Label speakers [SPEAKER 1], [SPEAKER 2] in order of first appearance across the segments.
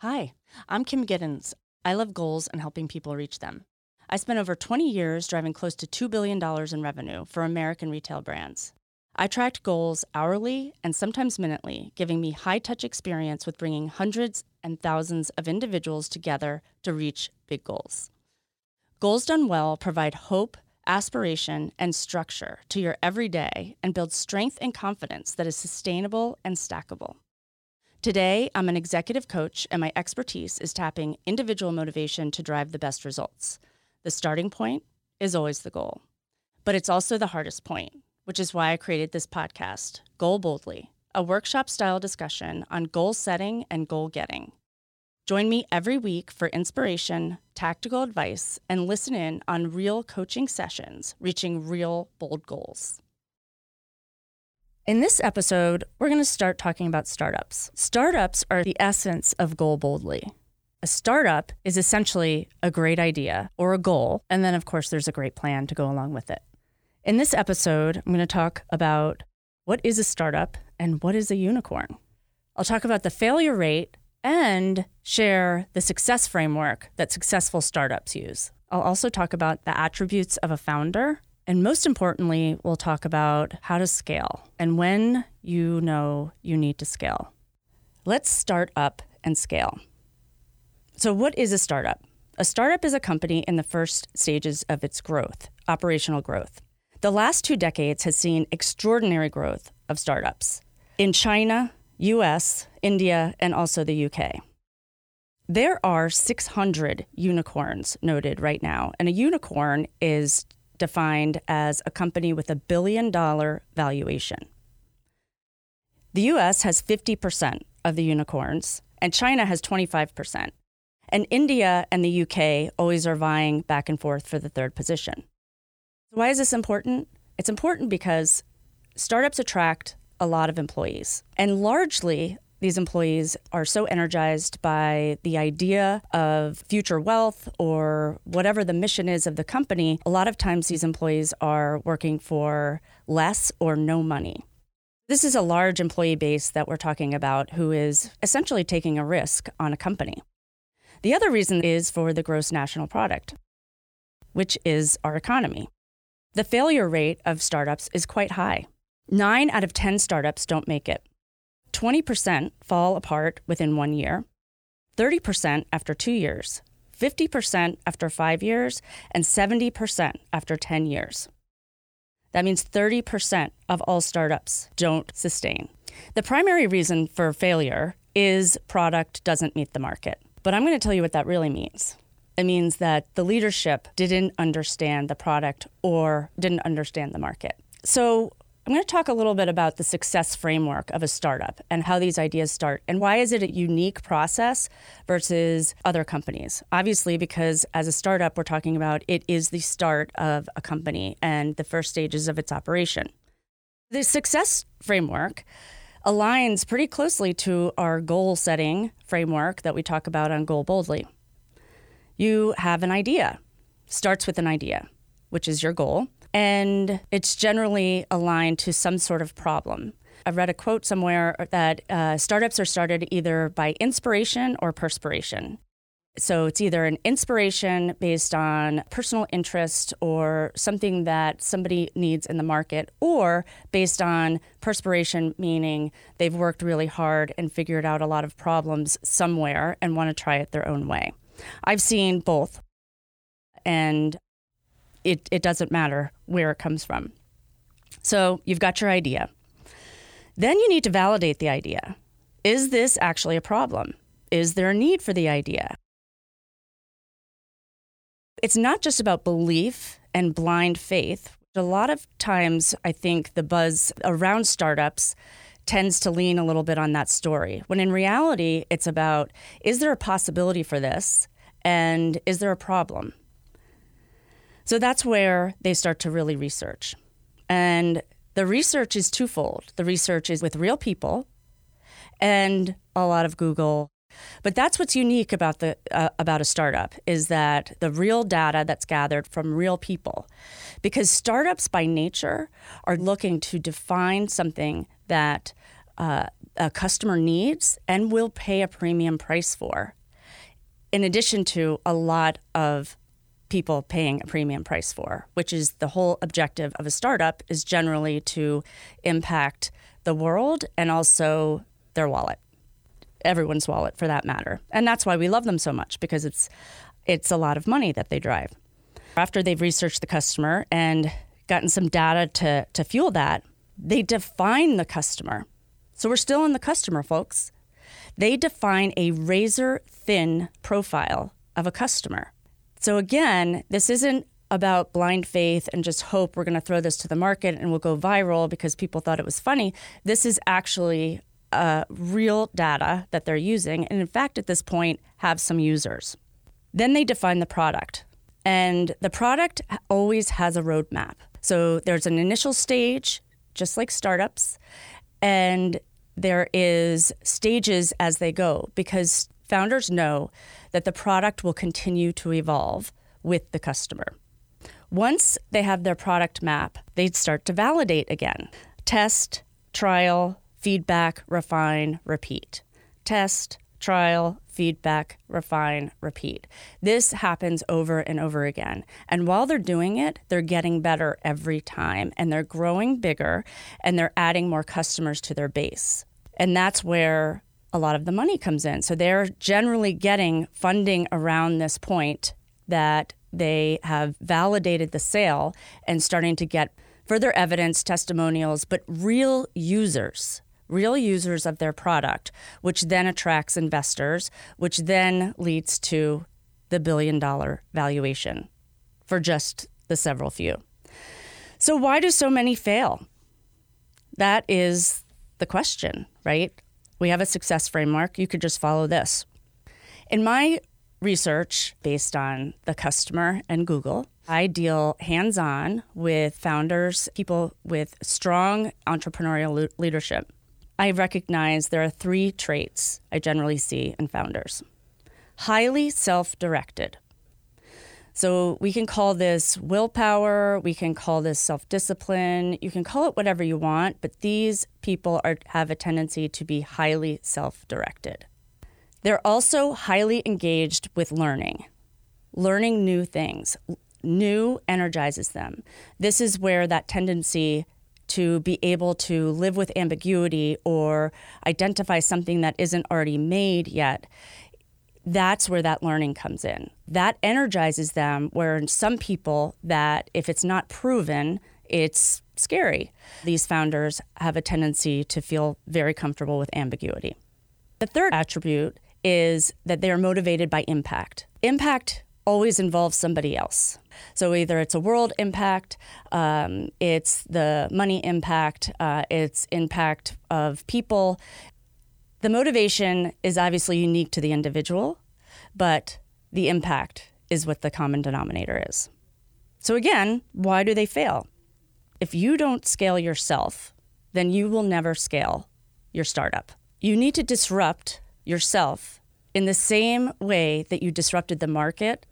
[SPEAKER 1] Hi, I'm Kim Giddens. I love goals and helping people reach them. I spent over 20 years driving close to $2 billion in revenue for American retail brands. I tracked goals hourly and sometimes minutely, giving me high touch experience with bringing hundreds and thousands of individuals together to reach big goals. Goals done well provide hope, aspiration, and structure to your everyday and build strength and confidence that is sustainable and stackable. Today, I'm an executive coach, and my expertise is tapping individual motivation to drive the best results. The starting point is always the goal, but it's also the hardest point, which is why I created this podcast, Goal Boldly, a workshop style discussion on goal setting and goal getting. Join me every week for inspiration, tactical advice, and listen in on real coaching sessions reaching real bold goals. In this episode, we're going to start talking about startups. Startups are the essence of Goal Boldly. A startup is essentially a great idea or a goal, and then, of course, there's a great plan to go along with it. In this episode, I'm going to talk about what is a startup and what is a unicorn. I'll talk about the failure rate and share the success framework that successful startups use. I'll also talk about the attributes of a founder and most importantly, we'll talk about how to scale and when you know you need to scale. Let's start up and scale. So, what is a startup? A startup is a company in the first stages of its growth, operational growth. The last two decades has seen extraordinary growth of startups in China, US, India, and also the UK. There are 600 unicorns noted right now, and a unicorn is defined as a company with a billion dollar valuation. The US has 50% of the unicorns, and China has 25%. And India and the UK always are vying back and forth for the third position. Why is this important? It's important because startups attract a lot of employees. And largely, these employees are so energized by the idea of future wealth or whatever the mission is of the company. A lot of times, these employees are working for less or no money. This is a large employee base that we're talking about who is essentially taking a risk on a company. The other reason is for the gross national product, which is our economy. The failure rate of startups is quite high. Nine out of 10 startups don't make it. 20% fall apart within one year, 30% after two years, 50% after five years, and 70% after 10 years. That means 30% of all startups don't sustain. The primary reason for failure is product doesn't meet the market. But I'm going to tell you what that really means. It means that the leadership didn't understand the product or didn't understand the market. So, I'm going to talk a little bit about the success framework of a startup and how these ideas start and why is it a unique process versus other companies. Obviously because as a startup we're talking about it is the start of a company and the first stages of its operation. The success framework aligns pretty closely to our goal setting framework that we talk about on Goal Boldly. You have an idea. Starts with an idea, which is your goal and it's generally aligned to some sort of problem. I read a quote somewhere that uh, startups are started either by inspiration or perspiration. So it's either an inspiration based on personal interest or something that somebody needs in the market, or based on perspiration, meaning they've worked really hard and figured out a lot of problems somewhere and want to try it their own way. I've seen both. And it, it doesn't matter where it comes from. So you've got your idea. Then you need to validate the idea. Is this actually a problem? Is there a need for the idea? It's not just about belief and blind faith. A lot of times, I think the buzz around startups tends to lean a little bit on that story, when in reality, it's about is there a possibility for this? And is there a problem? So that's where they start to really research. And the research is twofold. The research is with real people and a lot of Google. But that's what's unique about the uh, about a startup is that the real data that's gathered from real people. Because startups by nature are looking to define something that uh, a customer needs and will pay a premium price for, in addition to a lot of people paying a premium price for, which is the whole objective of a startup is generally to impact the world and also their wallet, everyone's wallet for that matter. And that's why we love them so much because it's it's a lot of money that they drive. After they've researched the customer and gotten some data to, to fuel that, they define the customer. So we're still in the customer, folks. They define a razor thin profile of a customer. So again, this isn't about blind faith and just hope we're going to throw this to the market and we'll go viral because people thought it was funny. This is actually uh, real data that they're using, and in fact, at this point, have some users. Then they define the product, and the product always has a roadmap. So there's an initial stage, just like startups, and there is stages as they go because founders know that the product will continue to evolve with the customer. Once they have their product map, they'd start to validate again. Test, trial, feedback, refine, repeat. Test, trial, feedback, refine, repeat. This happens over and over again. And while they're doing it, they're getting better every time and they're growing bigger and they're adding more customers to their base. And that's where a lot of the money comes in. So they're generally getting funding around this point that they have validated the sale and starting to get further evidence, testimonials, but real users real users of their product, which then attracts investors, which then leads to the billion dollar valuation for just the several few. So, why do so many fail? That is the question, right? We have a success framework. You could just follow this. In my research based on the customer and Google, I deal hands on with founders, people with strong entrepreneurial leadership. I recognize there are three traits I generally see in founders highly self directed. So we can call this willpower, we can call this self discipline, you can call it whatever you want, but these people are, have a tendency to be highly self directed. They're also highly engaged with learning, learning new things. New energizes them. This is where that tendency to be able to live with ambiguity or identify something that isn't already made yet, that's where that learning comes in. That energizes them, where in some people, that if it's not proven, it's scary. These founders have a tendency to feel very comfortable with ambiguity. The third attribute is that they are motivated by impact. Impact always involves somebody else. So either it's a world impact, um, it's the money impact, uh, it's impact of people. The motivation is obviously unique to the individual, but the impact is what the common denominator is. So again, why do they fail? If you don't scale yourself, then you will never scale your startup. You need to disrupt yourself in the same way that you disrupted the market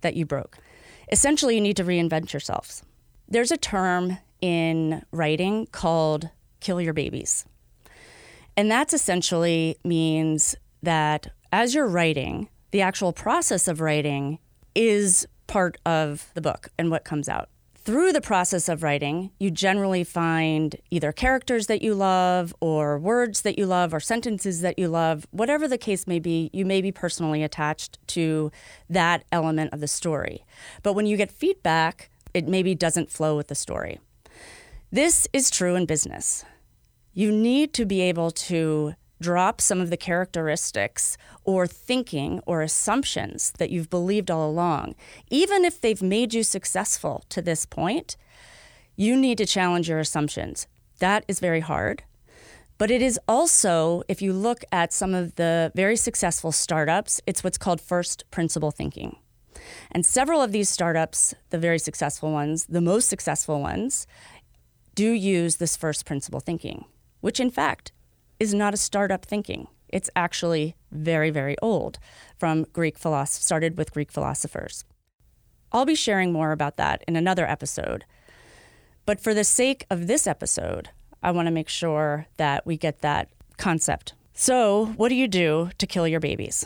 [SPEAKER 1] that you broke. Essentially, you need to reinvent yourselves. There's a term in writing called kill your babies. And that essentially means that as you're writing, the actual process of writing is part of the book and what comes out through the process of writing, you generally find either characters that you love, or words that you love, or sentences that you love. Whatever the case may be, you may be personally attached to that element of the story. But when you get feedback, it maybe doesn't flow with the story. This is true in business. You need to be able to drop some of the characteristics or thinking or assumptions that you've believed all along. Even if they've made you successful to this point, you need to challenge your assumptions. That is very hard. But it is also, if you look at some of the very successful startups, it's what's called first principle thinking. And several of these startups, the very successful ones, the most successful ones, do use this first principle thinking, which in fact is not a startup thinking. It's actually very, very old from Greek philosophy, started with Greek philosophers. I'll be sharing more about that in another episode. But for the sake of this episode, I want to make sure that we get that concept. So, what do you do to kill your babies?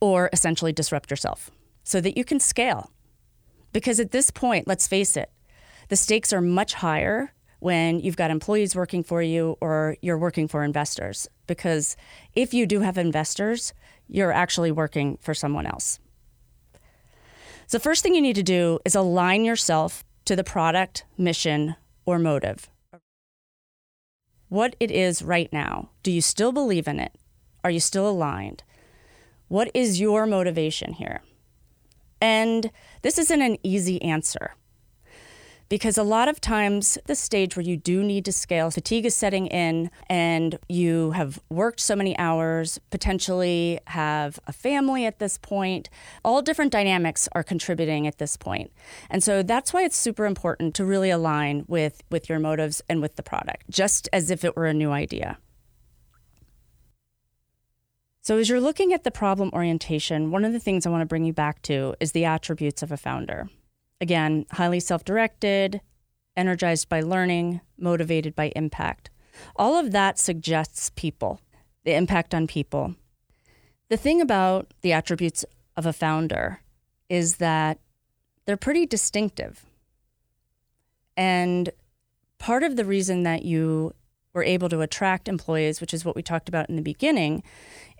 [SPEAKER 1] Or essentially disrupt yourself so that you can scale? Because at this point, let's face it, the stakes are much higher when you've got employees working for you or you're working for investors. Because if you do have investors, you're actually working for someone else. So, the first thing you need to do is align yourself to the product, mission, or motive. What it is right now. Do you still believe in it? Are you still aligned? What is your motivation here? And this isn't an easy answer because a lot of times the stage where you do need to scale fatigue is setting in and you have worked so many hours potentially have a family at this point. All different dynamics are contributing at this point. And so that's why it's super important to really align with with your motives and with the product just as if it were a new idea. So, as you're looking at the problem orientation, one of the things I want to bring you back to is the attributes of a founder. Again, highly self directed, energized by learning, motivated by impact. All of that suggests people, the impact on people. The thing about the attributes of a founder is that they're pretty distinctive. And part of the reason that you were able to attract employees, which is what we talked about in the beginning,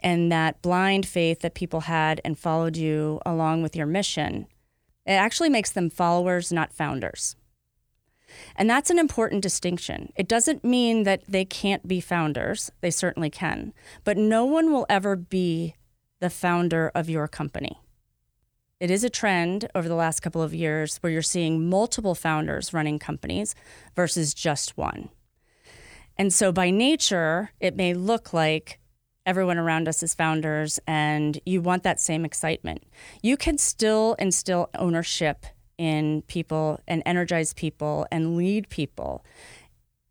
[SPEAKER 1] and that blind faith that people had and followed you along with your mission it actually makes them followers, not founders. And that's an important distinction. It doesn't mean that they can't be founders, they certainly can, but no one will ever be the founder of your company. It is a trend over the last couple of years where you're seeing multiple founders running companies versus just one. And so, by nature, it may look like everyone around us as founders and you want that same excitement. You can still instill ownership in people and energize people and lead people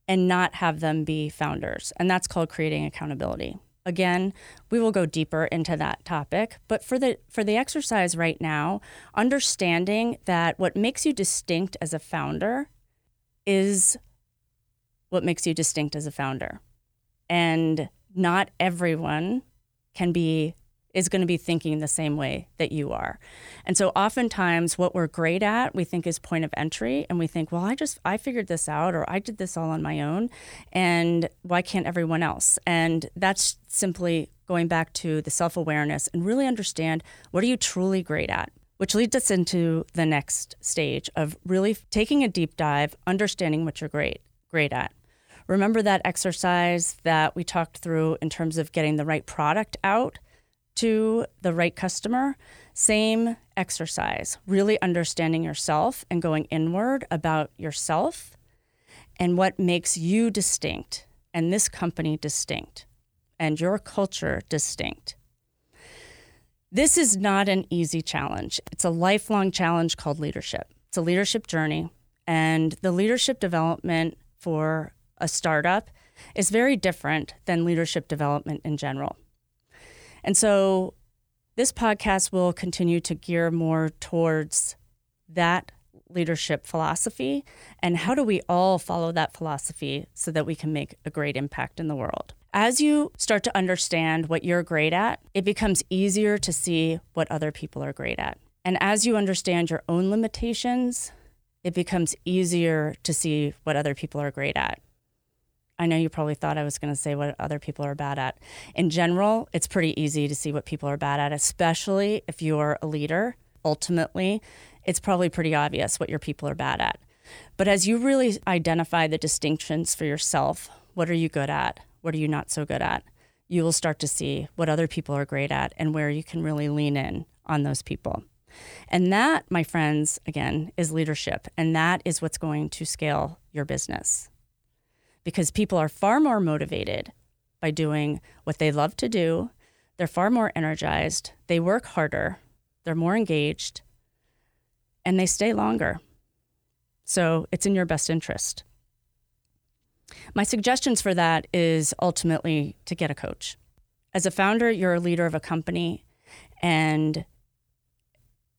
[SPEAKER 1] and not have them be founders. And that's called creating accountability. Again, we will go deeper into that topic, but for the for the exercise right now, understanding that what makes you distinct as a founder is what makes you distinct as a founder. And not everyone can be is going to be thinking the same way that you are. And so oftentimes what we're great at, we think is point of entry and we think, well, I just I figured this out or I did this all on my own and why can't everyone else? And that's simply going back to the self-awareness and really understand what are you truly great at? Which leads us into the next stage of really taking a deep dive, understanding what you're great great at. Remember that exercise that we talked through in terms of getting the right product out to the right customer? Same exercise, really understanding yourself and going inward about yourself and what makes you distinct and this company distinct and your culture distinct. This is not an easy challenge. It's a lifelong challenge called leadership. It's a leadership journey, and the leadership development for a startup is very different than leadership development in general. And so this podcast will continue to gear more towards that leadership philosophy and how do we all follow that philosophy so that we can make a great impact in the world. As you start to understand what you're great at, it becomes easier to see what other people are great at. And as you understand your own limitations, it becomes easier to see what other people are great at. I know you probably thought I was going to say what other people are bad at. In general, it's pretty easy to see what people are bad at, especially if you're a leader. Ultimately, it's probably pretty obvious what your people are bad at. But as you really identify the distinctions for yourself, what are you good at? What are you not so good at? You will start to see what other people are great at and where you can really lean in on those people. And that, my friends, again, is leadership. And that is what's going to scale your business because people are far more motivated by doing what they love to do. They're far more energized. They work harder. They're more engaged and they stay longer. So it's in your best interest. My suggestions for that is ultimately to get a coach. As a founder, you're a leader of a company, and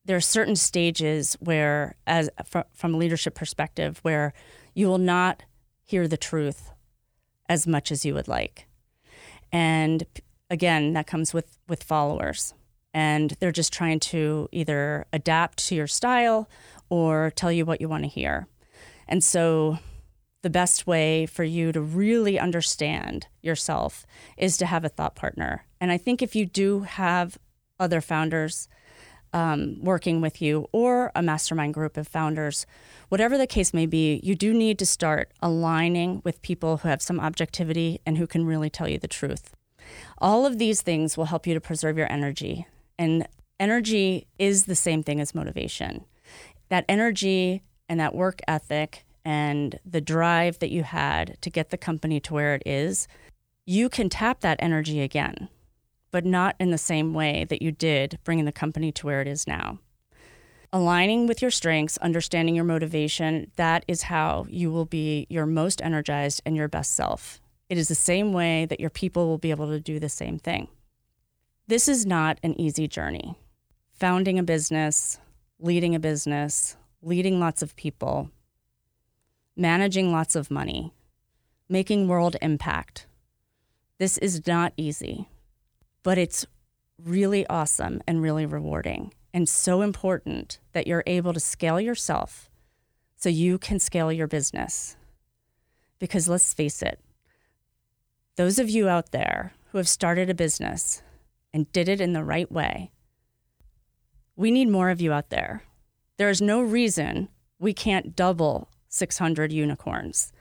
[SPEAKER 1] there are certain stages where, as from a leadership perspective, where you will not hear the truth as much as you would like. And again, that comes with, with followers. And they're just trying to either adapt to your style or tell you what you want to hear. And so the best way for you to really understand yourself is to have a thought partner. And I think if you do have other founders um, working with you or a mastermind group of founders, whatever the case may be, you do need to start aligning with people who have some objectivity and who can really tell you the truth. All of these things will help you to preserve your energy. And energy is the same thing as motivation. That energy and that work ethic and the drive that you had to get the company to where it is, you can tap that energy again, but not in the same way that you did bringing the company to where it is now. Aligning with your strengths, understanding your motivation, that is how you will be your most energized and your best self. It is the same way that your people will be able to do the same thing. This is not an easy journey. Founding a business, leading a business, leading lots of people, managing lots of money, making world impact. This is not easy, but it's really awesome and really rewarding and so important that you're able to scale yourself so you can scale your business. Because let's face it, those of you out there who have started a business and did it in the right way, we need more of you out there. There is no reason we can't double 600 unicorns.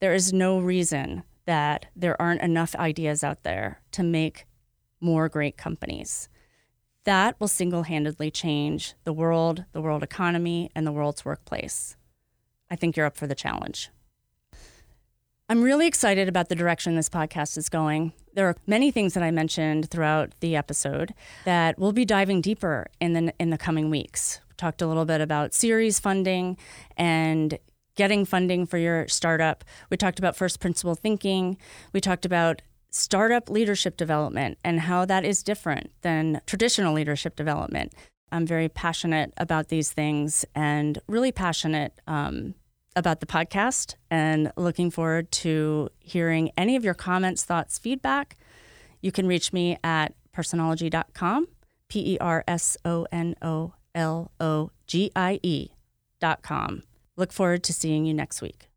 [SPEAKER 1] There is no reason that there aren't enough ideas out there to make more great companies. That will single handedly change the world, the world economy, and the world's workplace. I think you're up for the challenge. I'm really excited about the direction this podcast is going. There are many things that I mentioned throughout the episode that we'll be diving deeper in the in the coming weeks. We talked a little bit about series funding and getting funding for your startup. We talked about first principle thinking. We talked about startup leadership development and how that is different than traditional leadership development. I'm very passionate about these things and really passionate um, about the podcast and looking forward to hearing any of your comments, thoughts, feedback. You can reach me at personologie.com, P E R S O N O L O G I E.com. Look forward to seeing you next week.